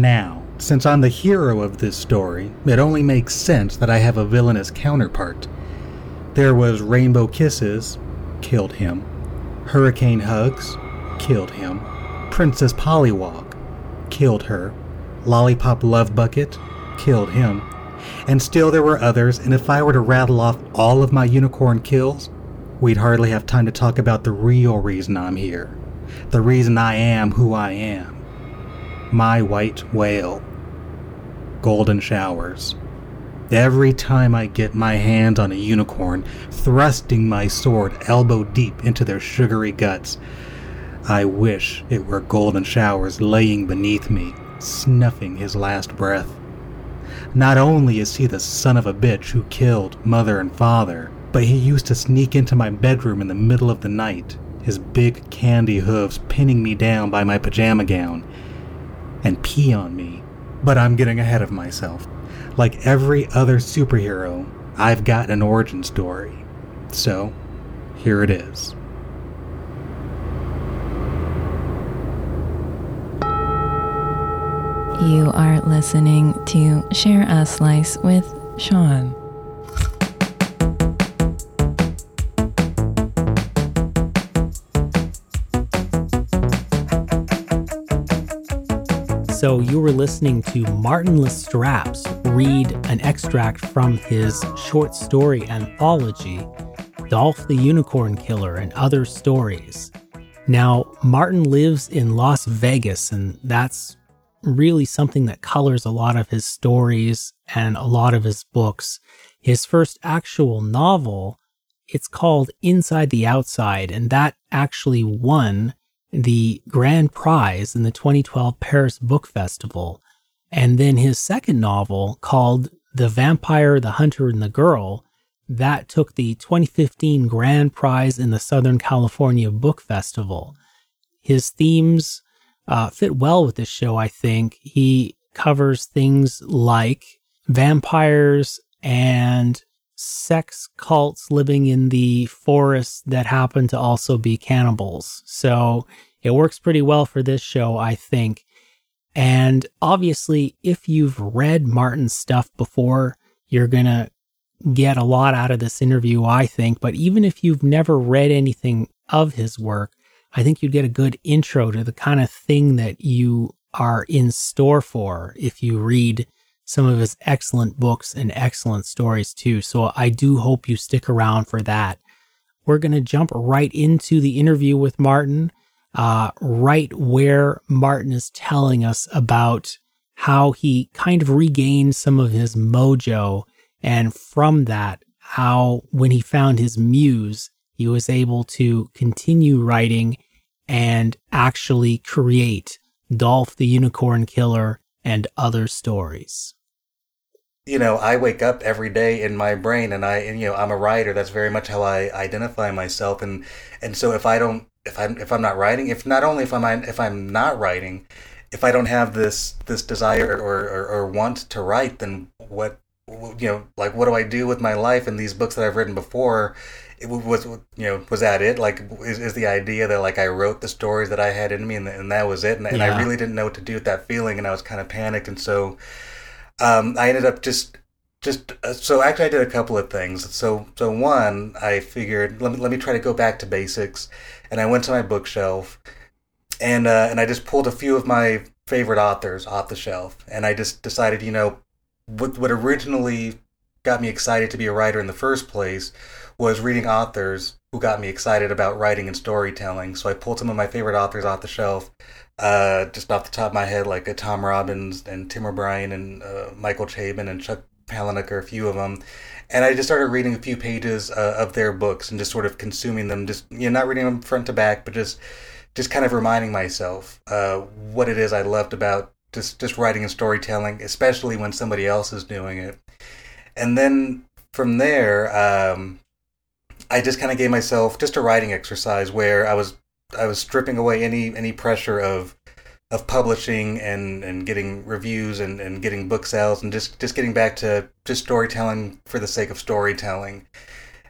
Now, since I'm the hero of this story, it only makes sense that I have a villainous counterpart. There was Rainbow Kisses, killed him. Hurricane Hugs, killed him. Princess Pollywog, killed her. Lollipop Love Bucket, killed him. And still there were others, and if I were to rattle off all of my unicorn kills, we'd hardly have time to talk about the real reason I'm here. The reason I am who I am. My white whale. Golden showers. Every time I get my hand on a unicorn, thrusting my sword elbow deep into their sugary guts, I wish it were golden showers laying beneath me, snuffing his last breath. Not only is he the son of a bitch who killed mother and father, but he used to sneak into my bedroom in the middle of the night, his big candy hooves pinning me down by my pajama gown, and pee on me. But I'm getting ahead of myself. Like every other superhero, I've got an origin story. So, here it is. You are listening to Share a Slice with Sean. So you were listening to Martin Lastrapes read an extract from his short story anthology, Dolph the Unicorn Killer and Other Stories. Now, Martin lives in Las Vegas, and that's really something that colors a lot of his stories and a lot of his books. His first actual novel, it's called Inside the Outside, and that actually won the grand prize in the 2012 Paris Book Festival. And then his second novel, called The Vampire, the Hunter, and the Girl, that took the 2015 grand prize in the Southern California Book Festival. His themes uh, fit well with this show, I think. He covers things like vampires and sex cults living in the forest that happen to also be cannibals. So it works pretty well for this show, I think. And obviously, if you've read Martin's stuff before, you're going to get a lot out of this interview, I think. But even if you've never read anything of his work, I think you'd get a good intro to the kind of thing that you are in store for if you read some of his excellent books and excellent stories too. So I do hope you stick around for that. We're going to jump right into the interview with Martin, uh, right where Martin is telling us about how he kind of regained some of his mojo. And from that, how when he found his muse, he was able to continue writing and actually create Dolph the Unicorn Killer and other stories you know, I wake up every day in my brain and I, and, you know, I'm a writer. That's very much how I identify myself. And, and so if I don't, if I'm, if I'm not writing, if not only if I'm, if I'm not writing, if I don't have this, this desire or, or, or want to write, then what, you know, like what do I do with my life and these books that I've written before? It was, you know, was that it? Like, is, is the idea that like I wrote the stories that I had in me and, and that was it? And, and I really didn't know what to do with that feeling and I was kind of panicked. And so, um, I ended up just just uh, so actually I did a couple of things. So so one, I figured let me let me try to go back to basics, and I went to my bookshelf, and uh, and I just pulled a few of my favorite authors off the shelf, and I just decided, you know, what what originally got me excited to be a writer in the first place was reading authors who got me excited about writing and storytelling. So I pulled some of my favorite authors off the shelf, uh, just off the top of my head, like uh, Tom Robbins and Tim O'Brien and uh, Michael Chabon and Chuck Palahniuk are a few of them. And I just started reading a few pages uh, of their books and just sort of consuming them, just you know, not reading them front to back, but just just kind of reminding myself uh, what it is I loved about just just writing and storytelling, especially when somebody else is doing it. And then from there, um, I just kind of gave myself just a writing exercise where I was I was stripping away any any pressure of of publishing and and getting reviews and and getting book sales and just just getting back to just storytelling for the sake of storytelling.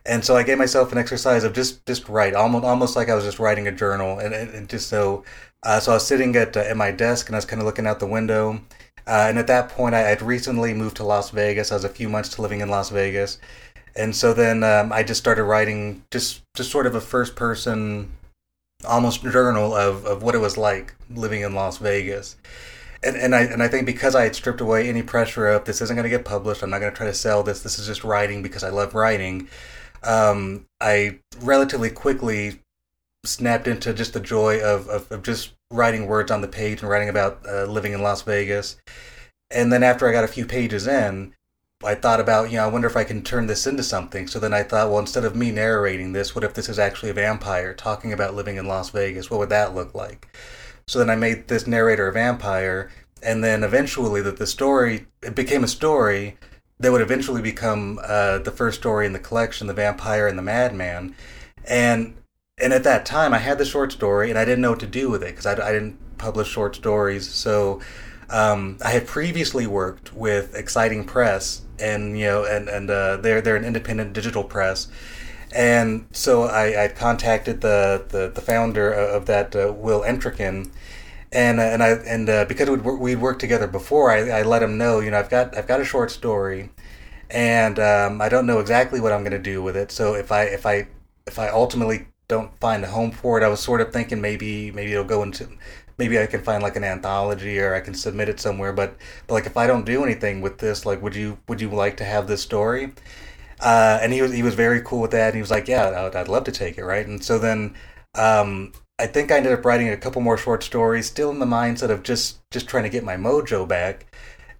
And so I gave myself an exercise of just just write, almost almost like I was just writing a journal, and, and, just so. Uh, so I was sitting at uh, at my desk and I was kind of looking out the window. Uh, and at that point, I had recently moved to Las Vegas. I was a few months to living in Las Vegas, and so then um, I just started writing just just sort of a first person, almost journal of, of what it was like living in Las Vegas and, and I and I think because I had stripped away any pressure of this isn't going to get published, I'm not going to try to sell this. This is just writing because I love writing. Um, I relatively quickly snapped into just the joy of, of, of just writing words on the page and writing about uh, living in Las Vegas. And then after I got a few pages in, I thought about, you know, I wonder if I can turn this into something. So then I thought, well, instead of me narrating this, what if this is actually a vampire talking about living in Las Vegas? What would that look like? So then I made this narrator a vampire, and then eventually that the story it became a story that would eventually become uh, the first story in the collection, The Vampire and the Madman. And and at that time, I had the short story, and I didn't know what to do with it because I, I didn't publish short stories. So um, I had previously worked with Exciting Press, and you know, and and uh, they're they're an independent digital press, and so I, I contacted the, the, the founder of that, uh, Will Entrekin, and uh, and I and uh, because we'd, we'd worked together before, I, I let him know, you know, I've got I've got a short story, and um, I don't know exactly what I'm going to do with it. So if I if I if I ultimately don't find a home for it, I was sort of thinking maybe maybe it'll go into maybe I can find like an anthology or I can submit it somewhere. But but like if I don't do anything with this, like would you would you like to have this story? Uh, and he was he was very cool with that. And he was like, "Yeah, I'd, I'd love to take it." Right. And so then um, I think I ended up writing a couple more short stories, still in the mindset of just just trying to get my mojo back.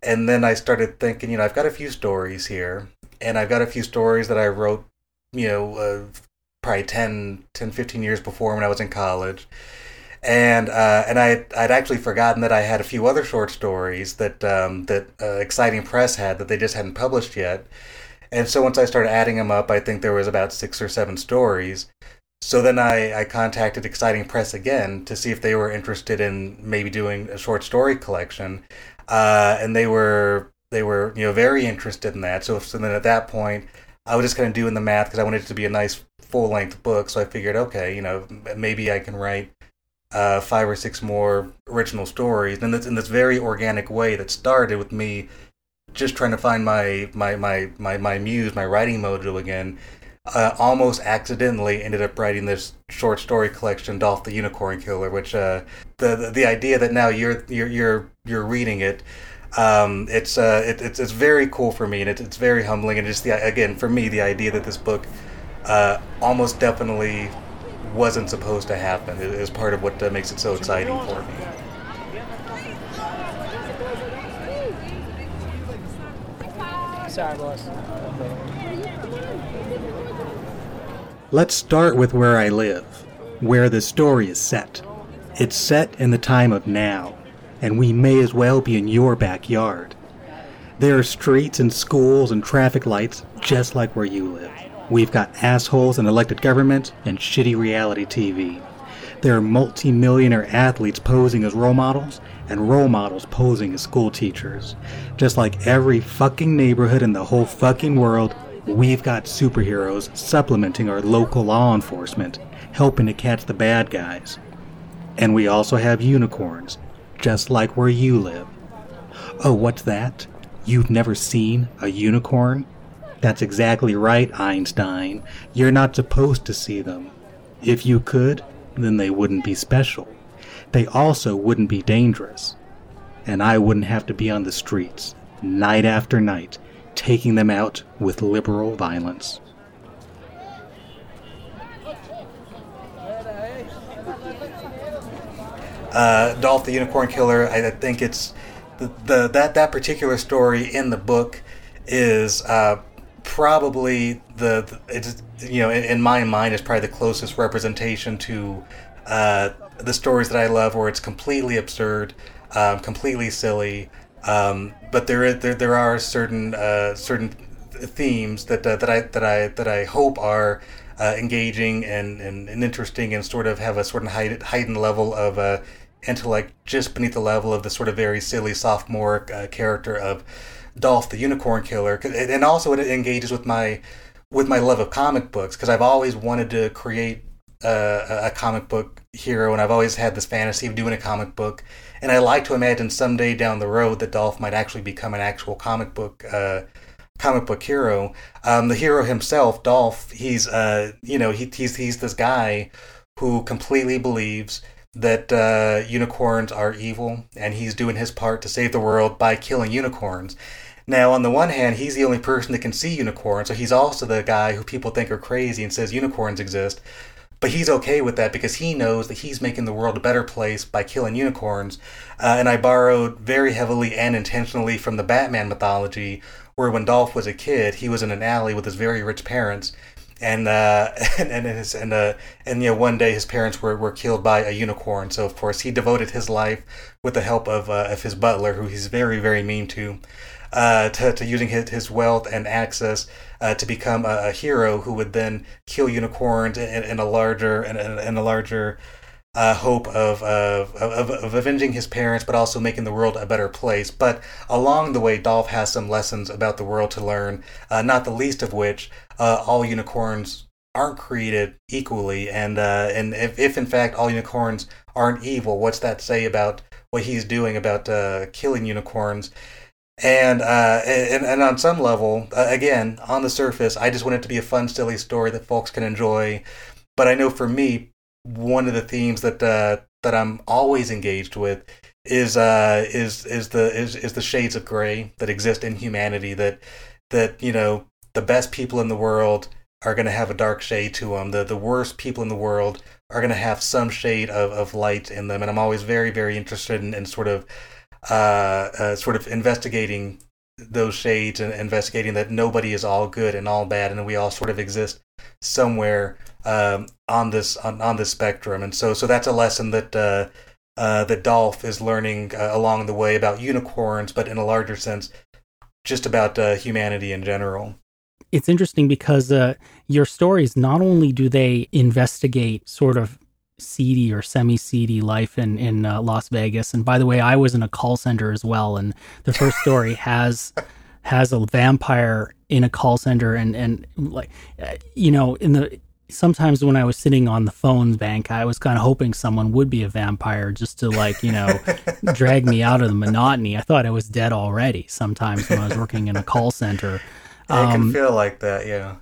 And then I started thinking, you know, I've got a few stories here, and I've got a few stories that I wrote, you know, uh, probably 10, 10, 15 years before when I was in college. And uh, and I I'd actually forgotten that I had a few other short stories that um, that uh, Exciting Press had that they just hadn't published yet. And so once I started adding them up, I think there was about six or seven stories. So then I, I contacted Exciting Press again to see if they were interested in maybe doing a short story collection, uh, and they were they were you know very interested in that. So, so then at that point, I was just kind of doing the math because I wanted it to be a nice full length book. So I figured, okay, you know, maybe I can write uh, five or six more original stories, and that's in this very organic way that started with me just trying to find my my my my, my muse, my writing mojo again. Uh, almost accidentally ended up writing this short story collection, Dolph the Unicorn Killer, which uh, the, the, the idea that now you're you're you're you're reading it, um, it's uh, it, it's it's very cool for me, and it, it's very humbling, and just the again for me the idea that this book uh, almost definitely wasn't supposed to happen is part of what uh, makes it so exciting for me. Sorry, boss. Let's start with where I live, where the story is set. It's set in the time of now, and we may as well be in your backyard. There are streets and schools and traffic lights just like where you live. We've got assholes in elected government and shitty reality TV. There are multi-millionaire athletes posing as role models and role models posing as school teachers. Just like every fucking neighborhood in the whole fucking world, we've got superheroes supplementing our local law enforcement, helping to catch the bad guys. And we also have unicorns, just like where you live. Oh, what's that? You've never seen a unicorn? That's exactly right, Einstein. You're not supposed to see them. If you could, then they wouldn't be special. They also wouldn't be dangerous. And I wouldn't have to be on the streets, night after night, taking them out with liberal violence. Uh, Dolph the Unicorn Killer, I think it's the, the that that particular story in the book is uh, probably the, it's you know in, in, my mind is probably the closest representation to uh, the stories that I love, where it's completely absurd, um, completely silly, um, but there is there, there are certain uh, certain themes that uh, that I that I that I hope are uh, engaging and, and, and, interesting and sort of have a sort of heightened level of uh, intellect just beneath the level of the sort of very silly sophomore uh, character of Dolph the Unicorn Killer, and also it engages with my with my love of comic books because I've always wanted to create a, a comic book hero, and I've always had this fantasy of doing a comic book. And I like to imagine someday down the road that Dolph might actually become an actual comic book uh, comic book hero. Um, the hero himself, Dolph, he's uh, you know he, he's he's this guy who completely believes that uh, unicorns are evil, and he's doing his part to save the world by killing unicorns. Now, on the one hand, he's the only person that can see unicorns, so he's also the guy who people think are crazy and says unicorns exist. But he's okay with that because he knows that he's making the world a better place by killing unicorns. Uh, and I borrowed very heavily and intentionally from the Batman mythology, where when Dolph was a kid, he was in an alley with his very rich parents, and uh, and and his, and uh, and you know one day his parents were, were killed by a unicorn. So of course he devoted his life with the help of uh, of his butler, who he's very very mean to, uh, to, to using his, his wealth and access uh, to become a, a, hero who would then kill unicorns in, in a larger in, in a larger uh, hope of, of, of, of avenging his parents, but also making the world a better place. But along the way, Dolph has some lessons about the world to learn, uh, not the least of which uh, all unicorns aren't created equally. And, uh, and if, if, in fact, all unicorns aren't evil, what's that say about what he's doing about uh, killing unicorns? And, uh, and and on some level, uh, again, on the surface, I just want it to be a fun, silly story that folks can enjoy. But I know for me, one of the themes that uh, that I'm always engaged with is uh, is is the is, is the shades of gray that exist in humanity. That that you know the best people in the world are going to have a dark shade to them. The the worst people in the world are going to have some shade of, of light in them. And I'm always very very interested in, in sort of uh, uh, sort of investigating those shades and investigating that nobody is all good and all bad, and we all sort of exist somewhere um, on this on, on this spectrum. And so so that's a lesson that. Uh, uh, that Dolph is learning uh, along the way about unicorns, but in a larger sense, just about uh, humanity in general. It's interesting because uh, your stories not only do they investigate sort of seedy or semi-seedy life in in uh, Las Vegas. And by the way, I was in a call center as well, and the first story has has a vampire in a call center, and and like uh, you know in the sometimes when I was sitting on the phone bank, I was kind of hoping someone would be a vampire just to like, you know, drag me out of the monotony. I thought I was dead already sometimes when I was working in a call center. Um, I can feel like that, yeah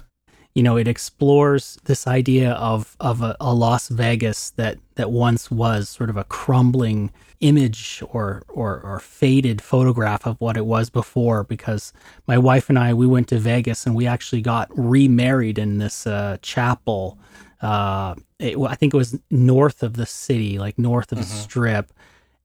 you know, it explores this idea of of a, a, Las Vegas that that once was sort of a crumbling image or, or or faded photograph of what it was before. Because my wife and I, we went to Vegas and we actually got remarried in this uh, chapel. Uh, it, I think it was north of the city, like north of mm-hmm. the Strip,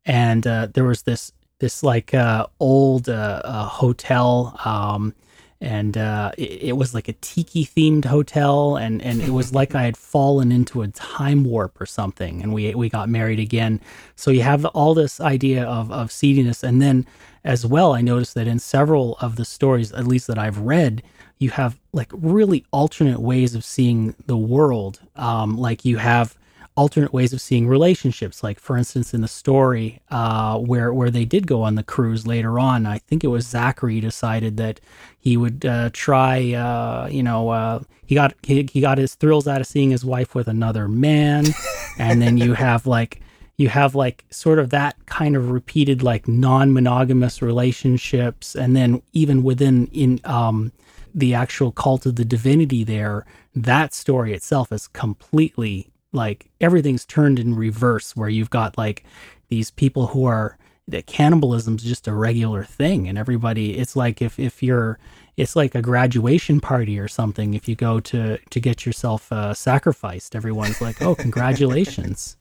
and uh, there was this this like uh, old uh, uh, hotel. Um, and uh, it, it, was like a tiki themed hotel, and, and it was like I had fallen into a time warp or something, and we we got married again. So you have all this idea of of seediness, and then as well, I noticed that in several of the stories, at least that I've read, you have like really alternate ways of seeing the world. Um, like you have alternate ways of seeing relationships. Like for instance, in the story uh, where where they did go on the cruise later on, I think it was Zachary decided that he would uh, try. Uh, you know, uh, he got he, he got his thrills out of seeing his wife with another man, and then you have like you have like sort of that kind of repeated like non-monogamous relationships and then even within in um the actual cult of the divinity there that story itself is completely like everything's turned in reverse where you've got like these people who are that cannibalism's just a regular thing and everybody it's like if if you're it's like a graduation party or something if you go to to get yourself uh, sacrificed everyone's like oh congratulations.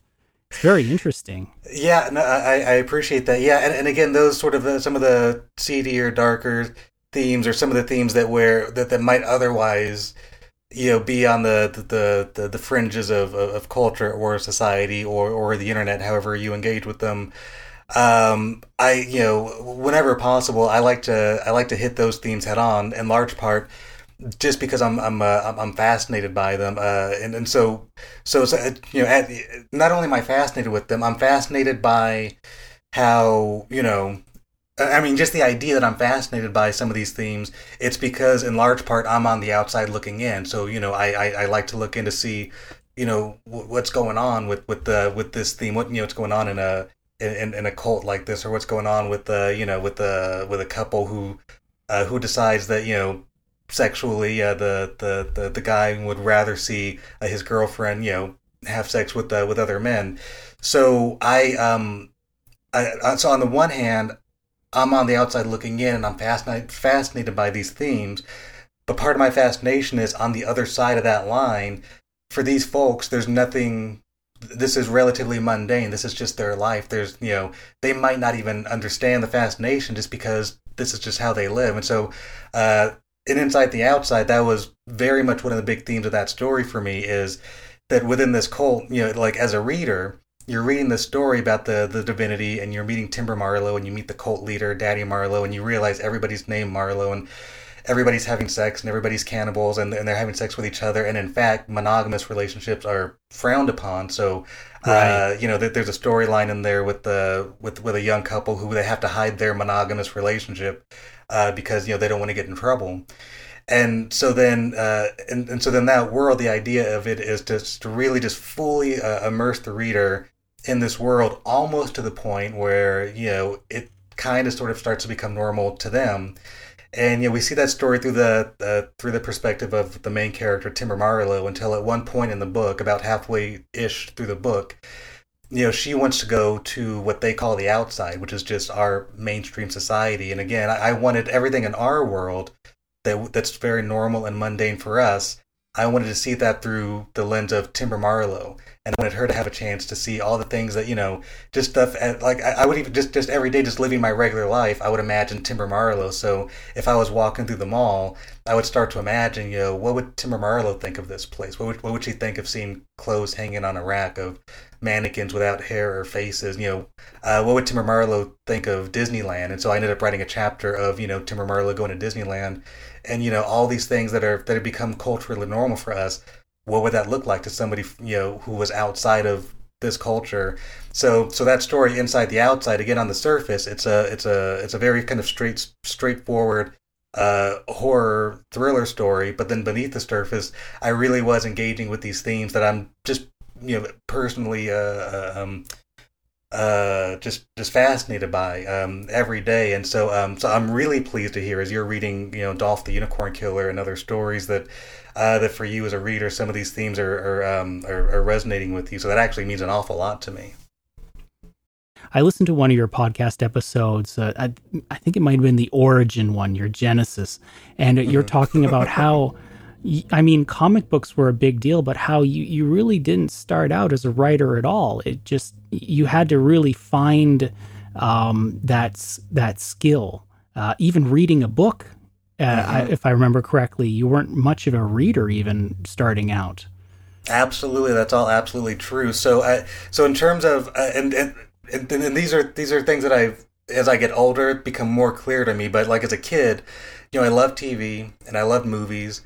It's very interesting. Yeah no, I, I appreciate that. Yeah and, and again those sort of uh, some of the seedier darker themes or some of the themes that where that, that might otherwise you know be on the the the, the fringes of, of culture or society or or the internet however you engage with them. Um i you know whenever possible i like to i like to hit those themes head on in large part just because i'm i'm uh, i'm fascinated by them. Uh and and so so, so you know at, not only am i fascinated with them i'm fascinated by how you know I mean, just the idea that I'm fascinated by some of these themes, it's because in large part I'm on the outside looking in. So, you know, I, I, I like to look in to see, you know, what's going on with, with the, with this theme, what, you know, what's going on in a, in, in a cult like this, or what's going on with the, you know, with the, with a couple who, uh, who decides that, you know, sexually, uh, the, the, the, the guy would rather see uh, his girlfriend, you know, have sex with, uh, with other men. So I, um, I, so on the one hand, I'm on the outside looking in and I'm fascinated, fascinated by these themes. But part of my fascination is on the other side of that line. For these folks, there's nothing, this is relatively mundane. This is just their life. There's, you know, they might not even understand the fascination just because this is just how they live. And so, uh, in Inside the Outside, that was very much one of the big themes of that story for me is that within this cult, you know, like as a reader, you're reading the story about the the divinity and you're meeting Timber Marlow and you meet the cult leader Daddy Marlow and you realize everybody's named Marlow and everybody's having sex and everybody's cannibals and, and they're having sex with each other. And in fact monogamous relationships are frowned upon. So uh, right. uh, you know there's a storyline in there with the with with a young couple who they have to hide their monogamous relationship uh, because you know they don't want to get in trouble. And so then uh, and, and so then that world the idea of it is just to really just fully uh, immerse the reader in this world almost to the point where you know it kind of sort of starts to become normal to them. And you know we see that story through the uh, through the perspective of the main character Timber Marlow until at one point in the book about halfway ish through the book you know she wants to go to what they call the outside which is just our mainstream society. And again I, I wanted everything in our world that that's very normal and mundane for us I wanted to see that through the lens of Timber Marlow and I wanted her to have a chance to see all the things that you know, just stuff like I, would even just just every day, just living my regular life. I would imagine Timber Marlow. So if I was walking through the mall, I would start to imagine, you know, what would Timber Marlow think of this place? What would what would she think of seeing clothes hanging on a rack of mannequins without hair or faces? You know, uh, what would Timber Marlow think of Disneyland? And so I ended up writing a chapter of you know Timber Marlow going to Disneyland, and you know all these things that are that have become culturally normal for us what would that look like to somebody you know who was outside of this culture? So so that story inside the outside again on the surface it's a it's a it's a very kind of straight straightforward uh, horror thriller story but then beneath the surface i really was engaging with these themes that i'm just you know personally uh, uh um, uh, just just fascinated by um, every day, and so um, so I'm really pleased to hear as you're reading, you know, Dolph the Unicorn Killer and other stories that uh, that for you as a reader, some of these themes are are, um, are, are resonating with you. So that actually means an awful lot to me. I listened to one of your podcast episodes. Uh, I, I, think it might have been the origin one, your Genesis, and you're mm-hmm. talking about how. I mean, comic books were a big deal, but how you, you really didn't start out as a writer at all. It just you had to really find um, that that skill. Uh, even reading a book uh, mm-hmm. I, if I remember correctly, you weren't much of a reader even starting out. Absolutely, that's all absolutely true. So, I, so in terms of uh, and, and and and these are these are things that I've as I get older become more clear to me. But like as a kid, you know, I love TV and I love movies.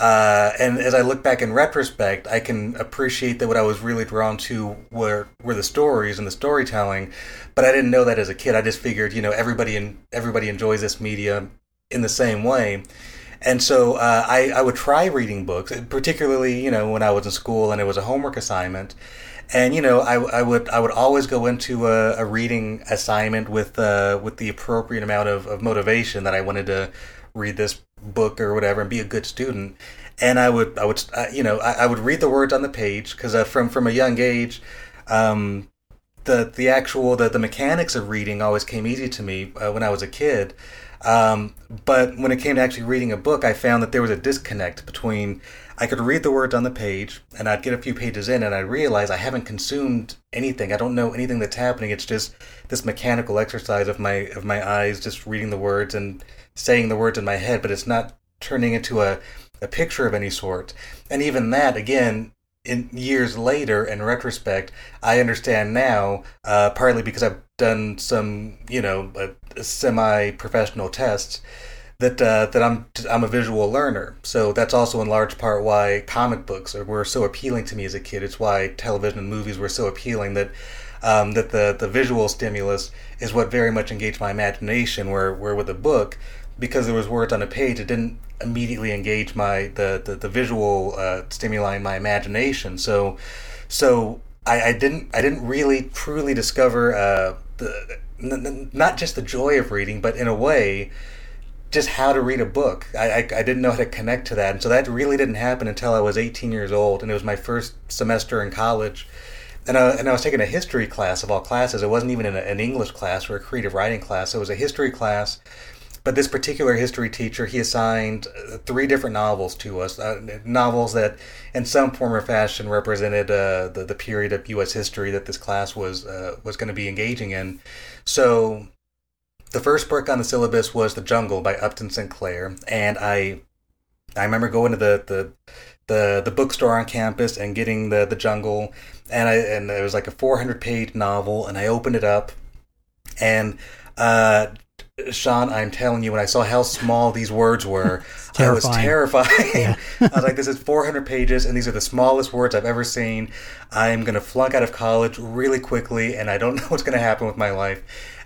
Uh, and as I look back in retrospect, I can appreciate that what I was really drawn to were were the stories and the storytelling, but I didn't know that as a kid. I just figured, you know, everybody in, everybody enjoys this media in the same way. And so uh, I, I would try reading books, particularly, you know, when I was in school and it was a homework assignment. And, you know, I, I would I would always go into a, a reading assignment with uh, with the appropriate amount of, of motivation that I wanted to read this book or whatever and be a good student. And I would I would uh, you know I, I, would read the words on the page because uh, from from a young age, um, the the actual the, the mechanics of reading always came easy to me uh, when I was a kid. Um, but when it came to actually reading a book, I found that there was a disconnect between I could read the words on the page and I'd get a few pages in and I'd realize I haven't consumed anything. I don't know anything that's happening. It's just this mechanical exercise of my of my eyes just reading the words and saying the words in my head, but it's not turning into a, a picture of any sort. And even that, again, in years later, in retrospect, I understand now, uh, partly because I've done some, you know, uh, semi-professional tests that uh, that I'm I'm a visual learner. So that's also in large part why comic books are, were so appealing to me as a kid. It's why television and movies were so appealing that um, that the the visual stimulus is what very much engaged my imagination. Where where with a book, because there was words on a page, it didn't immediately engage my the the, the visual uh, stimuli in my imagination. So so I, I didn't I didn't really truly discover uh, the n- n- not just the joy of reading, but in a way just how to read a book. I, I, I, didn't know how to connect to that. And so that really didn't happen until I was 18 years old. And it was my first semester in college. And I, and I was taking a history class of all classes. It wasn't even an, an English class or a creative writing class. It was a history class. But this particular history teacher, he assigned uh, three different novels to us, uh, novels that, in some form or fashion, represented uh, the the period of U.S. history that this class was uh, was going to be engaging in. So the first book on the syllabus was The Jungle by Upton Sinclair, and I I remember going to the the the, the bookstore on campus and getting the the Jungle, and I and it was like a 400 page novel, and I opened it up, and uh, Sean, I'm telling you, when I saw how small these words were, I was terrified. Yeah. I was like, this is 400 pages, and these are the smallest words I've ever seen. I'm going to flunk out of college really quickly, and I don't know what's going to happen with my life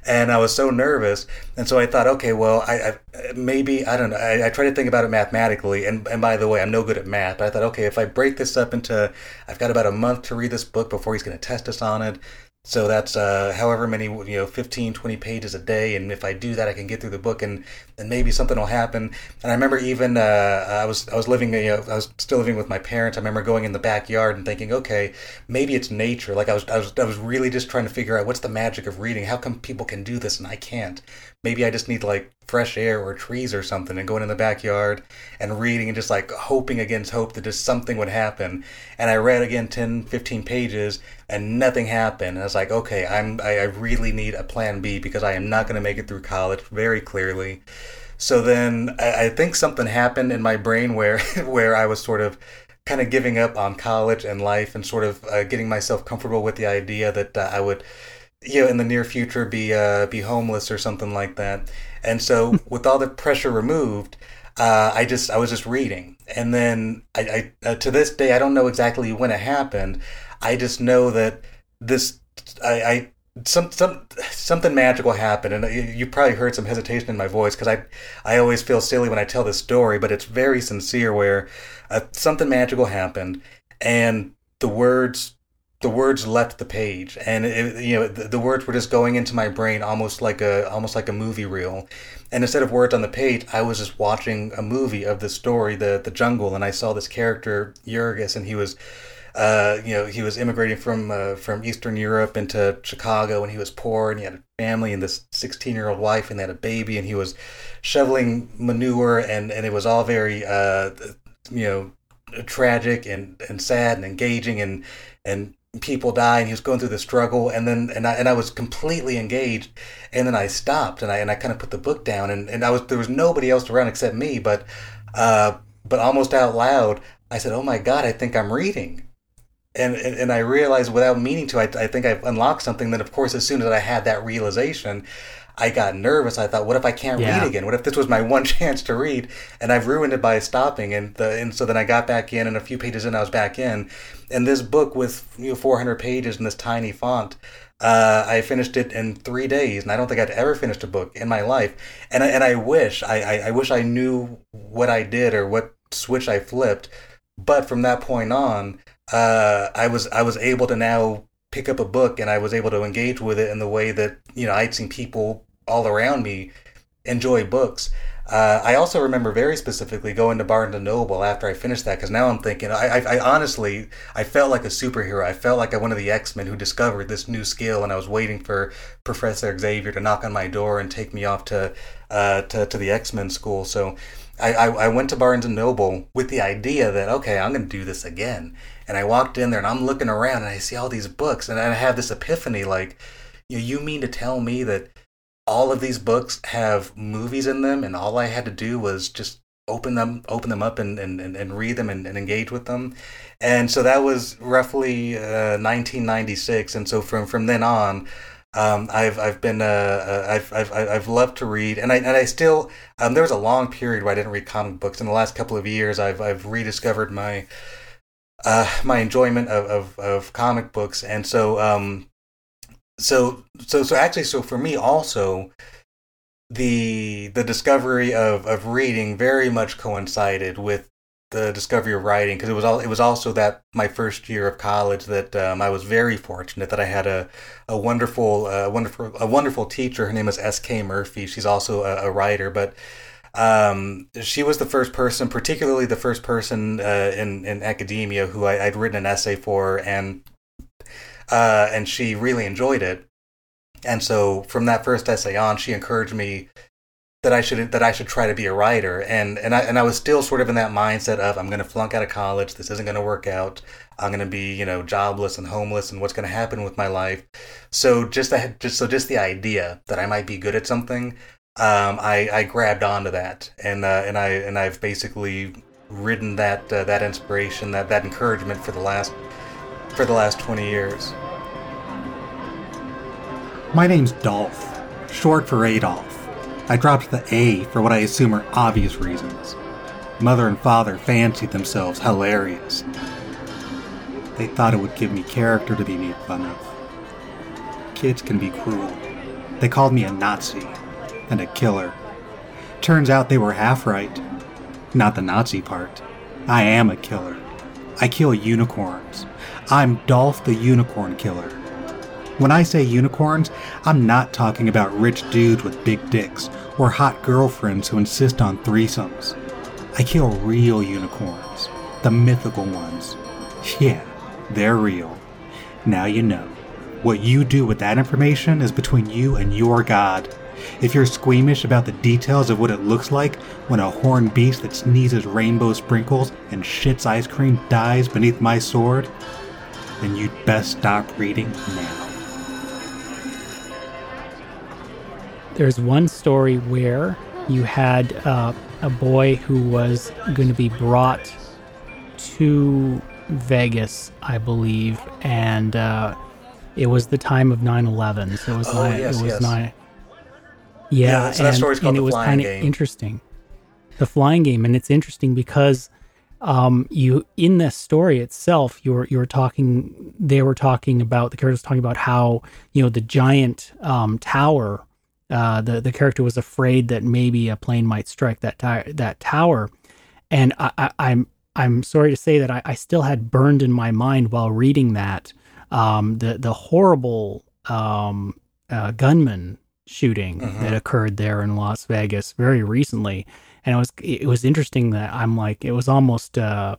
and I was so nervous. And so I thought, okay, well, I, I maybe I don't know. I, I try to think about it mathematically, and and by the way, I'm no good at math. But I thought, okay, if I break this up into, I've got about a month to read this book before he's going to test us on it. So that's uh, however many, you know, 15, 20 pages a day. And if I do that, I can get through the book and, and maybe something will happen. And I remember even, uh, I was, I was living, you know, I was still living with my parents. I remember going in the backyard and thinking, okay, maybe it's nature. Like I was, I was, I was really just trying to figure out what's the magic of reading. How come people can do this and I can't? Maybe I just need like fresh air or trees or something and going in the backyard and reading and just like hoping against hope that just something would happen. And I read again 10, 15 pages and nothing happened. And I was like, okay, I'm I, I really need a plan B because I am not going to make it through college very clearly. So then I, I think something happened in my brain where where I was sort of kind of giving up on college and life and sort of uh, getting myself comfortable with the idea that uh, I would you know in the near future be uh, be homeless or something like that. And so with all the pressure removed, uh, I just I was just reading, and then I, I uh, to this day I don't know exactly when it happened. I just know that this I, I some some something magical happened, and you probably heard some hesitation in my voice because I I always feel silly when I tell this story, but it's very sincere. Where uh, something magical happened, and the words the words left the page, and it, you know the, the words were just going into my brain almost like a almost like a movie reel, and instead of words on the page, I was just watching a movie of the story, the the jungle, and I saw this character Jurgis, and he was uh, you know, he was immigrating from uh, from Eastern Europe into Chicago, and he was poor, and he had a family and this 16 year old wife, and they had a baby, and he was shoveling manure, and and it was all very, uh, you know, tragic and and sad and engaging, and and people die, and he was going through the struggle, and then and I and I was completely engaged, and then I stopped, and I and I kind of put the book down, and and I was there was nobody else around except me, but. Uh, but almost out loud, I said, "Oh my God, I think I'm reading." and, and, and I realized without meaning to, I, I think I've unlocked something. Then, of course, as soon as I had that realization, I got nervous. I thought, what if I can't yeah. read again? What if this was my one chance to read and I've ruined it by stopping? And the, and so then I got back in, and a few pages in, I was back in. And this book with you know 400 pages in this tiny font, uh, I finished it in three days, and I don't think I'd ever finished a book in my life. And I, and I wish I, I, I wish I knew what I did or what switch I flipped. But from that point on, uh, I was I was able to now pick up a book and I was able to engage with it in the way that you know I'd seen people all around me enjoy books. Uh, I also remember very specifically going to Barnes and Noble after I finished that because now I'm thinking I, I, I, honestly I felt like a superhero. I felt like I one of the X Men who discovered this new skill, and I was waiting for Professor Xavier to knock on my door and take me off to uh, to, to the X Men school. So I, I, I went to Barnes and Noble with the idea that okay I'm going to do this again, and I walked in there and I'm looking around and I see all these books and I have this epiphany like, you, know, you mean to tell me that all of these books have movies in them and all I had to do was just open them open them up and, and, and read them and, and engage with them? And so that was roughly uh, 1996 and so from from then on Um, I've I've been uh, uh, I've, I've I've loved to read, and I and I still um, there was a long period where I didn't read comic books. In the last couple of years, I've I've rediscovered my uh, my enjoyment of, of, of comic books, and so um, so so so actually, so for me also, the the discovery of of reading very much coincided with the discovery of writing because it was all it was also that my first year of college that um, I was very fortunate that I had a a wonderful uh, wonderful a wonderful teacher. Her name is S K Murphy. She's also a, a writer, but um, she was the first person, particularly the first person uh, in in academia who I, would written an essay for, and uh, and she really enjoyed it. And so from that first essay on, she encouraged me that I should that I should try to be a writer, and and I and I was still sort of in that mindset of I'm going to flunk out of college. This isn't going to work out. I'm going to be you know jobless and homeless, and what's going to happen with my life. So just that, just so just the idea that I might be good at something, um, I I grabbed onto that, and uh, and I and I've basically ridden that uh, that inspiration, that that encouragement for the last for the last twenty years. My name's Dolph, short for Adolf. I dropped the A for what I assume are obvious reasons. Mother and father fancied themselves hilarious. They thought it would give me character to be made fun of. Kids can be cruel. They called me a Nazi and a killer. Turns out they were half right. Not the Nazi part. I am a killer. I kill unicorns. I'm Dolph the Unicorn Killer. When I say unicorns, I'm not talking about rich dudes with big dicks or hot girlfriends who insist on threesomes. I kill real unicorns, the mythical ones. Yeah, they're real. Now you know. What you do with that information is between you and your god. If you're squeamish about the details of what it looks like when a horned beast that sneezes rainbow sprinkles and shits ice cream dies beneath my sword, then you'd best stop reading now. There's one story where you had uh, a boy who was going to be brought to Vegas, I believe, and uh, it was the time of 9/11. So it was oh, nine, yes, it was yes. nine. Yeah, Yeah, so that and, story's called and it was kind of interesting. The flying game, and it's interesting because um, you in this story itself, you were you were talking. They were talking about the character was talking about how you know the giant um, tower. Uh, the the character was afraid that maybe a plane might strike that ti- that tower, and I, I, I'm I'm sorry to say that I, I still had burned in my mind while reading that um, the the horrible um, uh, gunman shooting Mhm. that occurred there in Las Vegas very recently, and it was it was interesting that I'm like it was almost uh,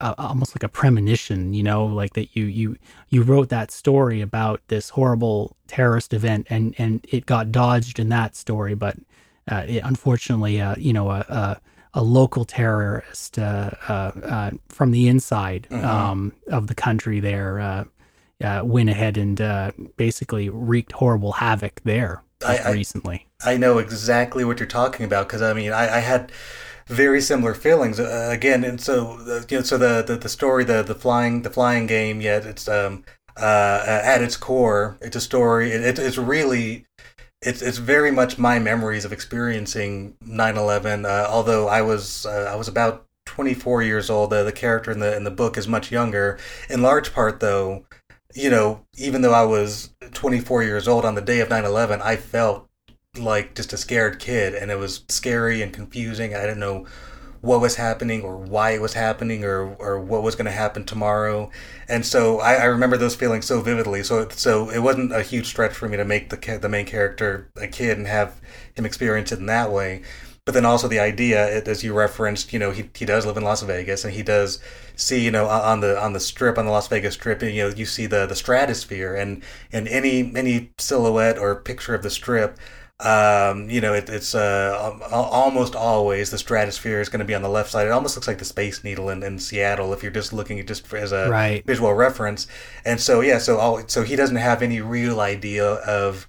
uh, almost like a premonition, you know, like that you you you wrote that story about this horrible terrorist event, and and it got dodged in that story, but uh, it, unfortunately, uh, you know, a, a a local terrorist uh, uh, uh, from the inside Mhm. um, of the country there uh, uh, went ahead and uh, basically wreaked horrible havoc there I- just I- recently. I know exactly what you're talking about because I mean I, I had very similar feelings uh, again, and so uh, you know, so the, the the story, the the flying the flying game, yet it's um uh at its core, it's a story. It, it, it's really it's it's very much my memories of experiencing 9/11. Uh, although I was uh, I was about 24 years old, uh, the character in the in the book is much younger. In large part, though, you know, even though I was 24 years old on the day of 9/11, I felt like just a scared kid, and it was scary and confusing. I didn't know what was happening or why it was happening or or what was going to happen tomorrow. And so I, I remember those feelings so vividly. So so it wasn't a huge stretch for me to make the the main character a kid and have him experience it in that way. But then also the idea, as you referenced, you know, he, he does live in Las Vegas and he does see, you know, on the on the strip on the Las Vegas strip, and, you know, you see the the stratosphere and and any any silhouette or picture of the strip um, you know, it, it's uh, almost always the stratosphere is going to be on the left side. It almost looks like the Space Needle in, in Seattle if you're just looking at just as a Right. visual reference. And so yeah, so all, so he doesn't have any real idea of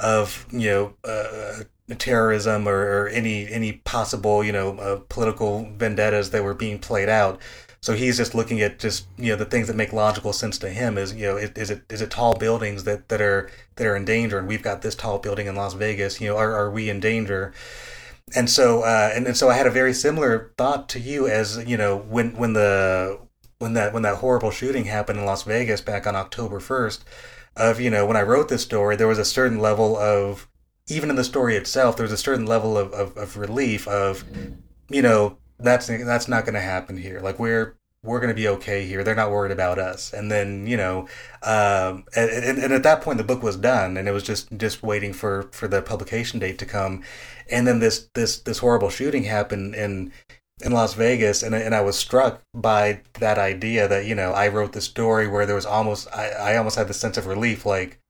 of you know uh, terrorism or, or any any possible you know uh, political vendettas that were being played out. So he's just looking at just you know the things that make logical sense to him is you know is, is it is it tall buildings that, that are that are in danger? And we've got this tall building in Las Vegas. You know are, are we in danger? And so uh, and, and so I had a very similar thought to you as you know when when the when that when that horrible shooting happened in Las Vegas back on October first of you know when I wrote this story there was a certain level of even in the story itself there was a certain level of, of, of relief of you know that's that's not going to happen here. Like we're we're going to be okay here. They're not worried about us. And then you know um, and, and, at that point the book was done and it was just just waiting for for the publication date to come. And then this this this horrible shooting happened in in Las Vegas, and and I was struck by that idea that you know I wrote the story where there was almost I, I almost had the sense of relief, like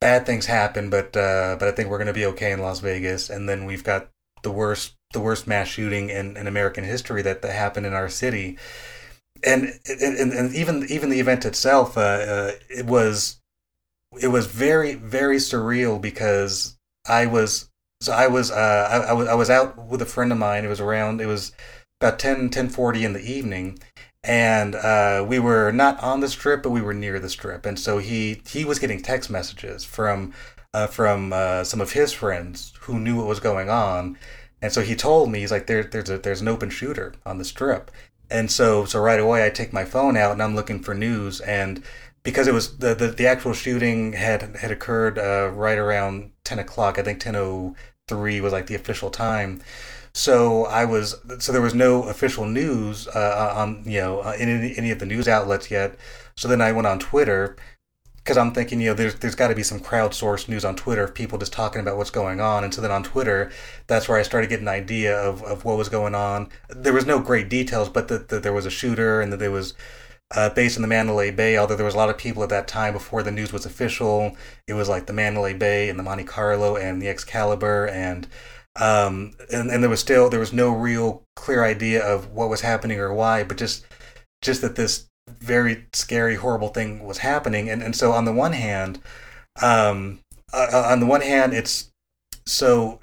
bad things happen, but uh, but I think we're gonna be okay in Las Vegas, and then we've got the worst the worst mass shooting in, in American history that, that happened in our city, and and, and even even the event itself, uh, uh, it was it was very very surreal because I was so I was uh, I, I, was I was out with a friend of mine. It was around it was about 10 10:40 in the evening, and uh, we were not on the strip, but we were near the strip. And so he he was getting text messages from uh, from uh, some of his friends who knew what was going on. And so he told me he's like there there's a there's an open shooter on the strip. And so so right away I take my phone out and I'm looking for news. And because it was the, the, the actual shooting had had occurred uh, right around 10 o'clock i think 10.03 was like the official time. So i was so there was no official news uh, on you know in any, any of the news outlets yet. So then i went on twitter because i'm thinking you know there's, there's got to be some crowdsourced news on twitter of people just talking about what's going on and so then on twitter that's where i started getting an idea of, of what was going on there was no great details but that the, there was a shooter and that there was uh, based in the Mandalay Bay, although there was a lot of people at that time before the news was official. It was like the Mandalay Bay and the Monte Carlo and the Excalibur and um, and, and there was still there was no real clear idea of what was happening or why, but just just that this very scary, horrible thing was happening. And and so on the one hand, um, uh, uh on the one hand, it's so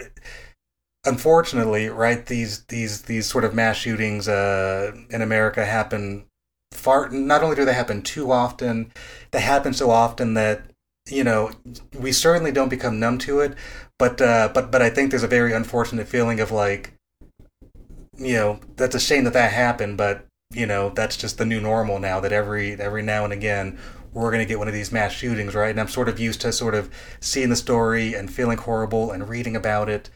unfortunately, right? These these these sort of mass shootings uh, in America happen far not only do they happen too often, they happen so often that you know we certainly don't become numb to it, but uh, but but I think there's a very unfortunate feeling of like you know that's a shame that that happened, but you know that's just the new normal now that every every now and again we're going to get one of these mass shootings, right? And I'm sort of used to sort of seeing the story and feeling horrible and reading about it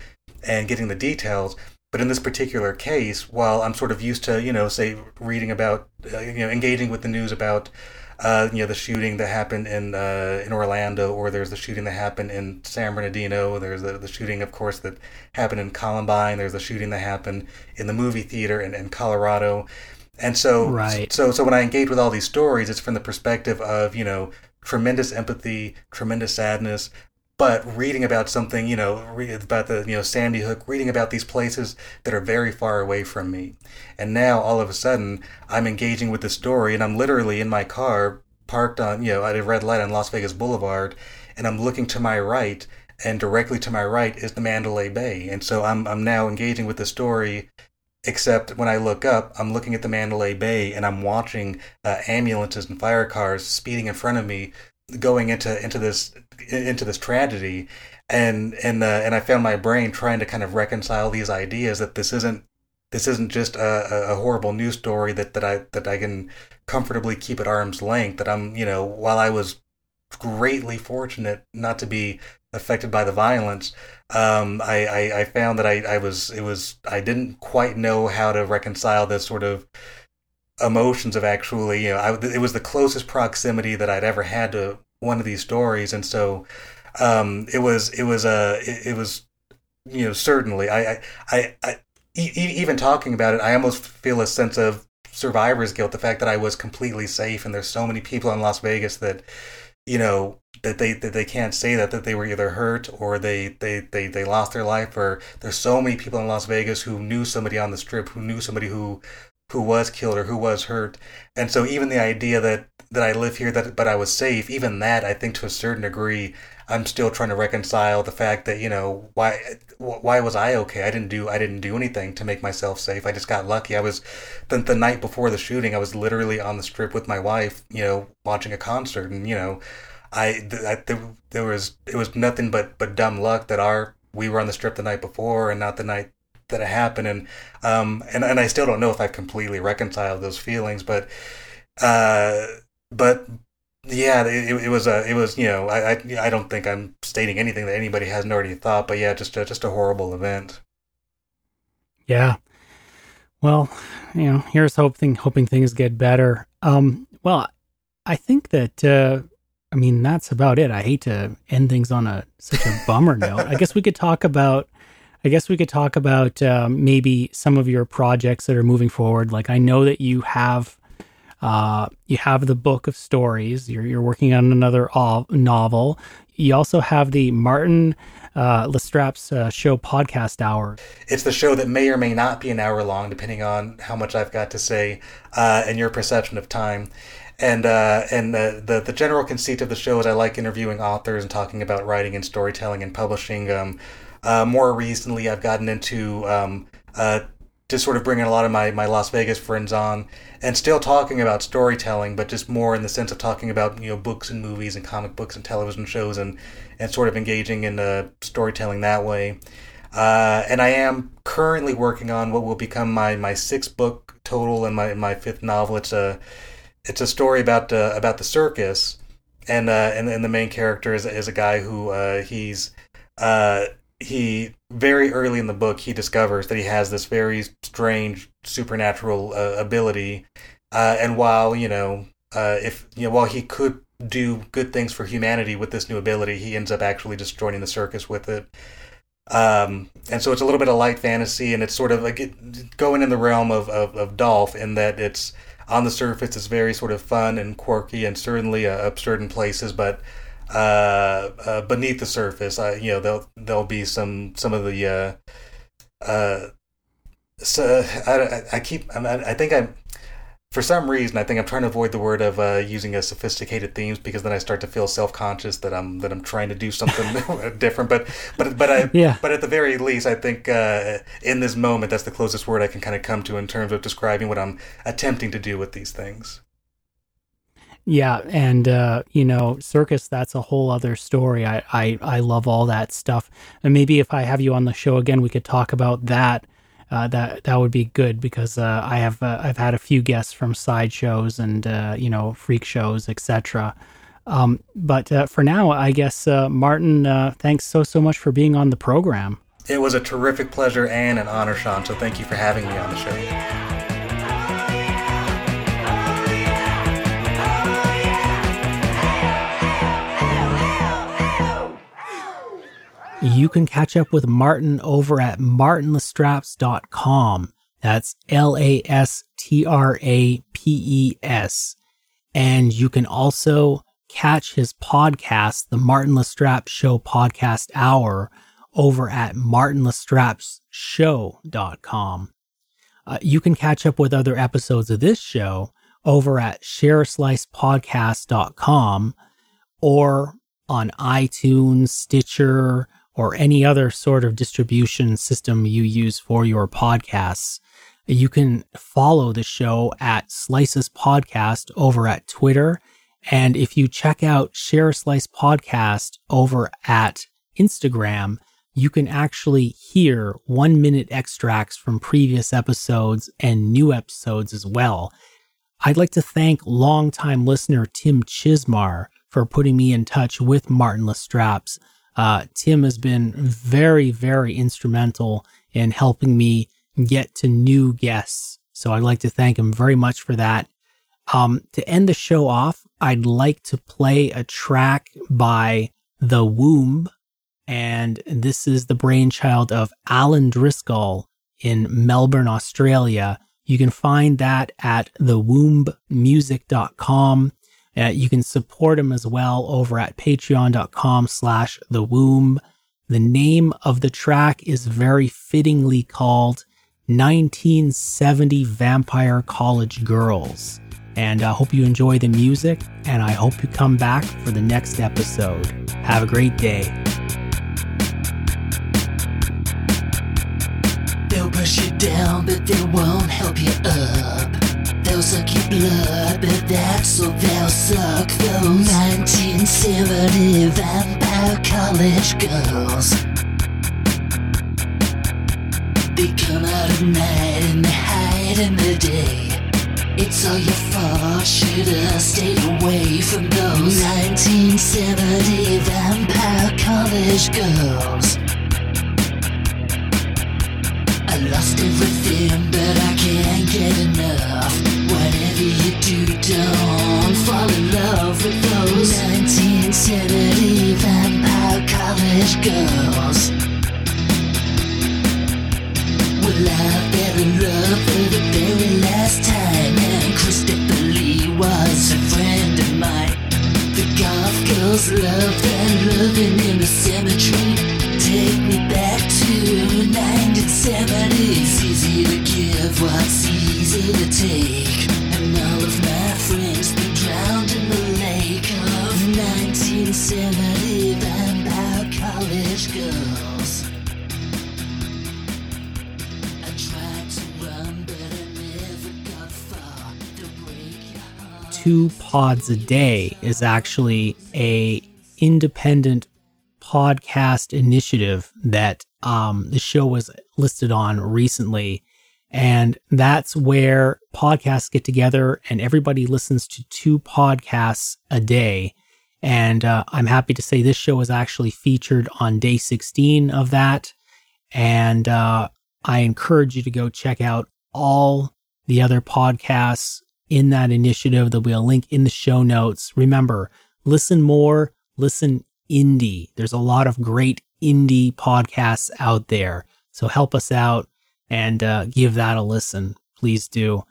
and getting the details. But in this particular case, while I'm sort of used to, you know, say reading about, uh, you know, engaging with the news about, uh, you know, the shooting that happened in uh, in Orlando, or there's the shooting that happened in San Bernardino. There's the, the shooting, of course, that happened in Columbine. There's the shooting that happened in the movie theater in, in Colorado. And so, right. so, so when I engage with all these stories, it's from the perspective of, you know, tremendous empathy, tremendous sadness, but reading about something, you know, about the, you know, Sandy Hook, reading about these places that are very far away from me. And now all of a sudden I'm engaging with the story and I'm literally in my car parked on, you know, at a red light on Las Vegas Boulevard and I'm looking to my right and directly to my right is the Mandalay Bay. And so I'm, I'm now engaging with the story except when I look up, I'm looking at the Mandalay Bay and I'm watching uh, ambulances and fire cars speeding in front of me going into into this into this tragedy. And and uh, and I found my brain trying to kind of reconcile these ideas that this isn't this isn't just a, a horrible news story that, that I that I can comfortably keep at arm's length that I'm you know while I was greatly fortunate not to be affected by the violence um, I, I, I found that I, I was it was I didn't quite know how to reconcile this sort of emotions of actually, you know, I, it was the closest proximity that I'd ever had to one of these stories, and so um, it was it was a uh, it, it, was you know certainly I I, I, I e- even talking about it, I almost feel a sense of survivor's guilt. The fact that I was completely safe, and there's so many people in Las Vegas that you know that they that they can't say that that they were either hurt or they they they, they lost their life or there's so many people in Las Vegas who knew somebody on the strip who knew somebody who who was killed or who was hurt. And so even the idea that that I live here that but I was safe, even that I think to a certain degree I'm still trying to reconcile the fact that you know why why was I okay? I didn't do I didn't do anything to make myself safe. I just got lucky. I was the, the night before the shooting. I was literally on the strip with my wife, you know, watching a concert, and you know, I, I there, there was it was nothing but but dumb luck that our we were on the strip the night before and not the night that it happened. And um and, and I still don't know if I've completely reconciled those feelings but uh but yeah it, it was a it was you know I, I I don't think I'm stating anything that anybody hasn't already thought but yeah just a, just a horrible event. Yeah. Well you know here's hoping hoping things get better. Um well I think that uh I mean that's about it I hate to end things on a such a bummer note I guess we could talk about I guess we could talk about um, maybe some of your projects that are moving forward. Like I know that you have uh, you have the book of stories. You're you're working on another novel. You also have the Martin uh, Lastrapes uh, show podcast hour. It's the show that may or may not be an hour long, depending on how much I've got to say uh, and your perception of time. And uh, and the, the, the general conceit of the show is I like interviewing authors and talking about writing and storytelling and publishing. Um, uh, more recently, I've gotten into um, uh, just sort of bringing a lot of my, my Las Vegas friends on and still talking about storytelling, but just more in the sense of talking about you know books and movies and comic books and television shows and and sort of engaging in uh, storytelling that way. Uh, and I am currently working on what will become my, my sixth book total and my my fifth novel. It's a it's a story about uh, about the circus, and uh, and and the main character is, is a guy who uh, he's uh, he very early in the book he discovers that he has this very strange supernatural uh, ability uh, and while you know uh, if you know while he could do good things for humanity with this new ability he ends up actually just joining the circus with it. Um, and so it's a little bit of light fantasy and it's sort of like it, going in the realm of, of, of Dolph in that it's on the surface it's very sort of fun and quirky and certainly uh, absurd in places but uh, uh, beneath the surface. I, you know, there'll there'll be some some of the. Uh, uh, so I, I keep I, I think I'm for some reason I think I'm trying to avoid the word of uh, using a sophisticated themes because then I start to feel self conscious that I'm that I'm trying to do something different. But but but I yeah. But at the very least, I think uh, in this moment that's the closest word I can kind of come to in terms of describing what I'm attempting to do with these things. Yeah, and uh, you know, circus that's a whole other story. I, I I love all that stuff. And maybe if I have you on the show again, we could talk about that. Uh, that that would be good because uh, I have uh, I've had a few guests from sideshows and uh, you know freak shows, etc. Um, but uh, for now, I guess Martin, thanks so so much for being on the program. It was a terrific pleasure and an honor, Sean. So thank you for having me on the show. You can catch up with Martin over at martinlastrapes.com. That's L A S T R A P E S. And you can also catch his podcast, the Martin Lastrapes Show Podcast Hour, over at martinlastrapesshow.com. Uh, you can catch up with other episodes of this show over at shareslicepodcast.com or on iTunes, Stitcher, or any other sort of distribution system you use for your podcasts. You can follow the show at Slices Podcast over at Twitter. And if you check out Share Slice Podcast over at Instagram, you can actually hear one minute extracts from previous episodes and new episodes as well. I'd like to thank longtime listener Tim Chismar for putting me in touch with Martin Lastrapes uh, Tim has been very, very instrumental in helping me get to new guests. So I'd like to thank him very much for that. Um, to end the show off, I'd like to play a track by The Womb. And this is the brainchild of Alan Driscoll in Melbourne, Australia. You can find that at thewombmusic.com. Uh, you can support him as well over at patreon.com slash the womb. The name of the track is very fittingly called 1970 Vampire College Girls. And I hope you enjoy the music, and I hope you come back for the next episode. Have a great day. They'll push you down, but they won't help you up. They'll suck your blood, but that's all they'll suck. Those 1970 vampire college girls. They come out at night and they hide in the day. It's all your fault, should've stayed away from those 1970 vampire college girls. I lost everything, but I can't get enough. You do, don't fall in love with those 1970 vampire college girls. Well, I in love two pods a day is actually a independent podcast initiative that um, the show was listed on recently. And that's where podcasts get together and everybody listens to two podcasts a day. And uh, i'm happy to say this show is actually featured on day 16 of that. And uh, i encourage you to go check out all the other podcasts in that initiative. that we'll link in the show notes. Remember, listen more, listen indie. There's a lot of great indie podcasts out there. So help us out and uh, give that a listen. Please do.